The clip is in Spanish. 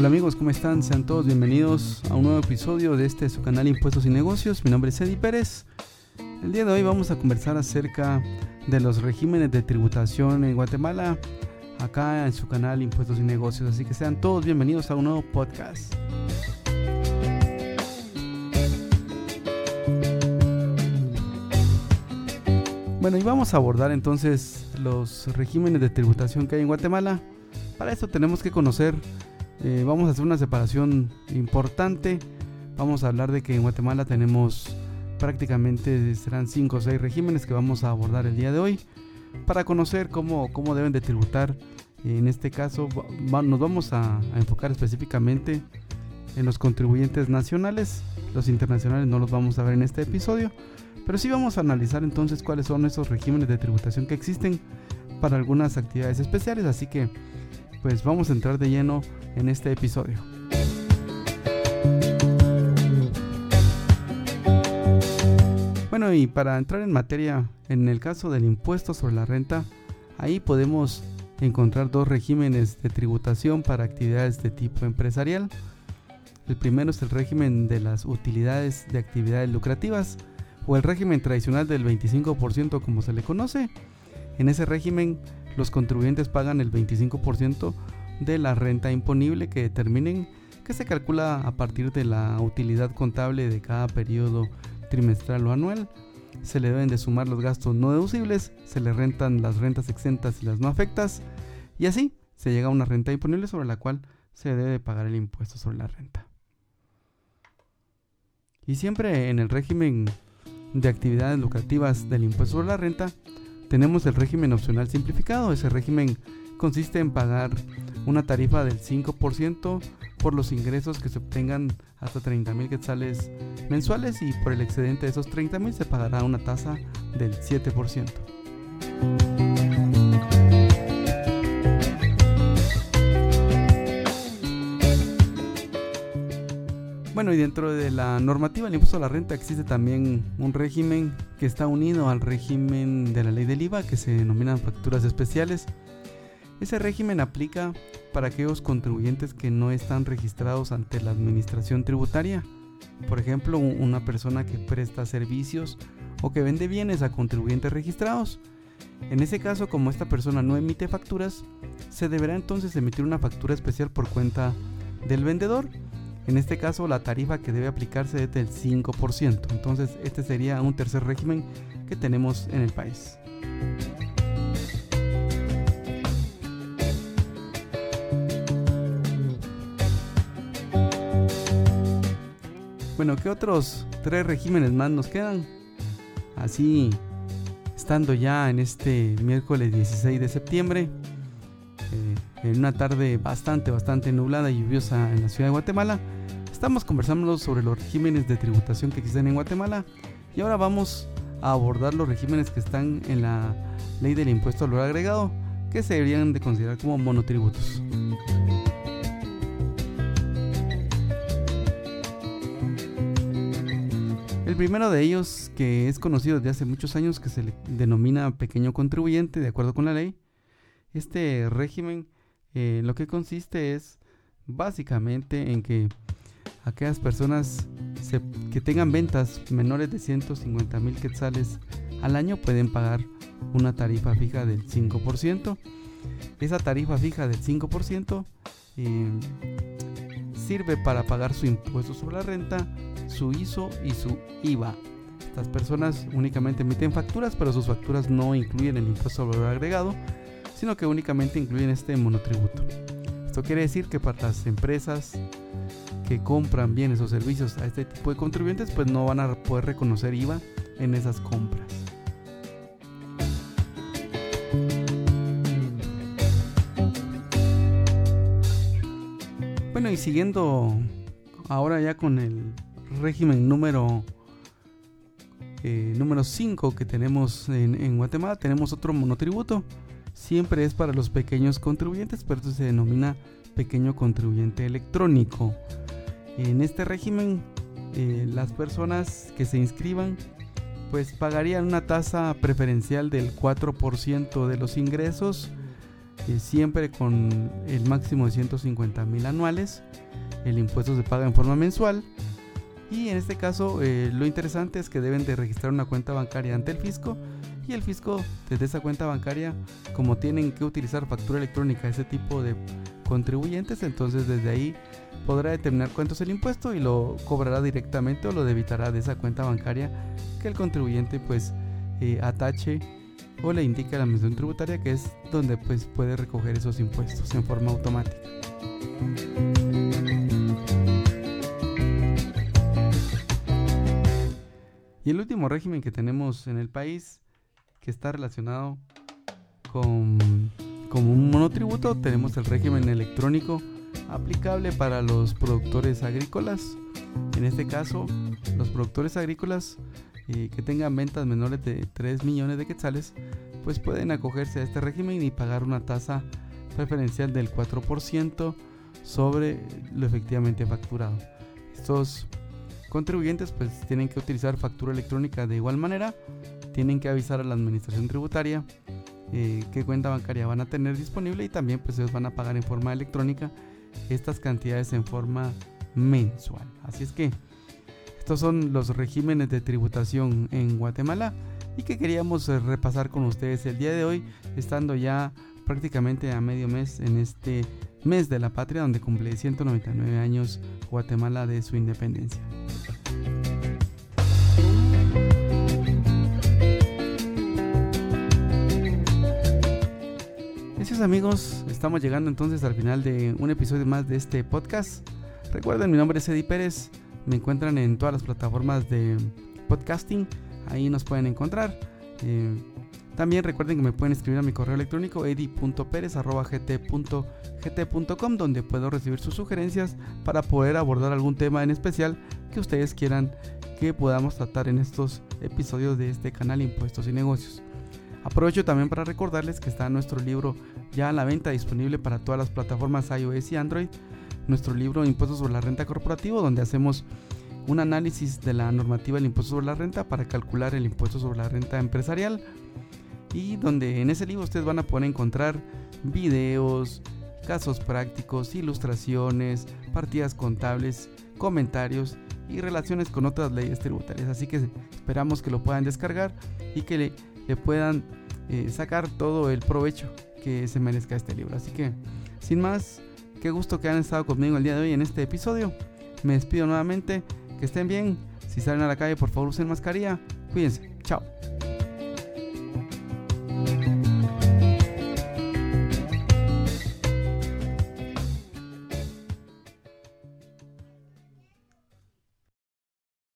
Hola amigos, ¿cómo están? Sean todos bienvenidos a un nuevo episodio de este su canal Impuestos y Negocios. Mi nombre es Eddie Pérez. El día de hoy vamos a conversar acerca de los regímenes de tributación en Guatemala, acá en su canal Impuestos y Negocios. Así que sean todos bienvenidos a un nuevo podcast. Bueno, y vamos a abordar entonces los regímenes de tributación que hay en Guatemala. Para esto tenemos que conocer eh, vamos a hacer una separación importante. Vamos a hablar de que en Guatemala tenemos prácticamente serán 5 o 6 regímenes que vamos a abordar el día de hoy para conocer cómo, cómo deben de tributar. En este caso nos vamos a, a enfocar específicamente en los contribuyentes nacionales. Los internacionales no los vamos a ver en este episodio, pero sí vamos a analizar entonces cuáles son esos regímenes de tributación que existen para algunas actividades especiales. Así que pues vamos a entrar de lleno en este episodio. Bueno, y para entrar en materia, en el caso del impuesto sobre la renta, ahí podemos encontrar dos regímenes de tributación para actividades de tipo empresarial. El primero es el régimen de las utilidades de actividades lucrativas o el régimen tradicional del 25% como se le conoce. En ese régimen los contribuyentes pagan el 25% de la renta imponible que determinen que se calcula a partir de la utilidad contable de cada periodo trimestral o anual. Se le deben de sumar los gastos no deducibles, se le rentan las rentas exentas y las no afectas y así se llega a una renta imponible sobre la cual se debe pagar el impuesto sobre la renta. Y siempre en el régimen de actividades lucrativas del impuesto sobre la renta tenemos el régimen opcional simplificado. Ese régimen consiste en pagar una tarifa del 5% por los ingresos que se obtengan hasta 30 mil quetzales mensuales y por el excedente de esos 30 mil se pagará una tasa del 7%. Y dentro de la normativa del impuesto a la renta existe también un régimen que está unido al régimen de la ley del IVA que se denominan facturas especiales ese régimen aplica para aquellos contribuyentes que no están registrados ante la administración tributaria. Por ejemplo, una persona que presta servicios o que vende bienes a contribuyentes registrados. En ese caso, como esta persona no emite facturas, se deberá entonces emitir una factura especial por cuenta del vendedor. En este caso, la tarifa que debe aplicarse es del 5%. Entonces, este sería un tercer régimen que tenemos en el país. Bueno, ¿qué otros tres regímenes más nos quedan? Así, estando ya en este miércoles 16 de septiembre, eh, en una tarde bastante, bastante nublada y lluviosa en la ciudad de Guatemala, estamos conversando sobre los regímenes de tributación que existen en Guatemala y ahora vamos a abordar los regímenes que están en la ley del impuesto al valor agregado que se deberían de considerar como monotributos. El primero de ellos, que es conocido desde hace muchos años, que se le denomina pequeño contribuyente, de acuerdo con la ley, este régimen eh, lo que consiste es básicamente en que aquellas personas que tengan ventas menores de 150 mil quetzales al año pueden pagar una tarifa fija del 5%. Esa tarifa fija del 5% eh, sirve para pagar su impuesto sobre la renta su ISO y su IVA. Estas personas únicamente emiten facturas, pero sus facturas no incluyen el impuesto sobre valor agregado, sino que únicamente incluyen este monotributo. Esto quiere decir que para las empresas que compran bienes o servicios a este tipo de contribuyentes, pues no van a poder reconocer IVA en esas compras. Bueno, y siguiendo ahora ya con el régimen número eh, número 5 que tenemos en, Guatemala, tenemos otro monotributo. Siempre es para los pequeños contribuyentes, pero esto se denomina pequeño contribuyente electrónico. En este régimen, eh, las personas que se inscriban pues pagarían una tasa preferencial del 4% de los ingresos eh, siempre con el máximo de 150 mil anuales. El impuesto se paga en forma mensual. Y en este caso eh, lo interesante es que deben de registrar una cuenta bancaria ante el fisco y el fisco desde esa cuenta bancaria como tienen que utilizar factura electrónica ese tipo de contribuyentes entonces desde ahí podrá determinar cuánto es el impuesto y lo cobrará directamente o lo debitará de esa cuenta bancaria que el contribuyente pues eh, atache o le indica a la administración tributaria que es donde pues puede recoger esos impuestos en forma automática. Y el último régimen que tenemos en el país que está relacionado con, con un monotributo, tenemos el régimen electrónico aplicable para los productores agrícolas. En este caso, los productores agrícolas eh, que tengan ventas menores de 3 millones de quetzales, pues pueden acogerse a este régimen y pagar una tasa preferencial del 4% sobre lo efectivamente facturado. Estos contribuyentes pues tienen que utilizar factura electrónica de igual manera, tienen que avisar a la administración tributaria eh, qué cuenta bancaria van a tener disponible y también pues ellos van a pagar en forma electrónica estas cantidades en forma mensual. Así es que estos son los regímenes de tributación en Guatemala y que queríamos eh, repasar con ustedes el día de hoy, estando ya prácticamente a medio mes en este mes de la patria donde cumple 199 años Guatemala de su independencia. Amigos, estamos llegando entonces al final de un episodio más de este podcast. Recuerden, mi nombre es Eddie Pérez, me encuentran en todas las plataformas de podcasting, ahí nos pueden encontrar. Eh, también recuerden que me pueden escribir a mi correo electrónico edi.perez.gt.gt.com donde puedo recibir sus sugerencias para poder abordar algún tema en especial que ustedes quieran que podamos tratar en estos episodios de este canal Impuestos y Negocios. Aprovecho también para recordarles que está nuestro libro ya a la venta disponible para todas las plataformas iOS y Android. Nuestro libro Impuestos sobre la Renta Corporativo, donde hacemos un análisis de la normativa del impuesto sobre la renta para calcular el impuesto sobre la renta empresarial. Y donde en ese libro ustedes van a poder encontrar videos, casos prácticos, ilustraciones, partidas contables, comentarios y relaciones con otras leyes tributarias. Así que esperamos que lo puedan descargar y que le le puedan eh, sacar todo el provecho que se merezca este libro. Así que, sin más, qué gusto que han estado conmigo el día de hoy en este episodio. Me despido nuevamente, que estén bien. Si salen a la calle, por favor usen mascarilla. Cuídense. Chao.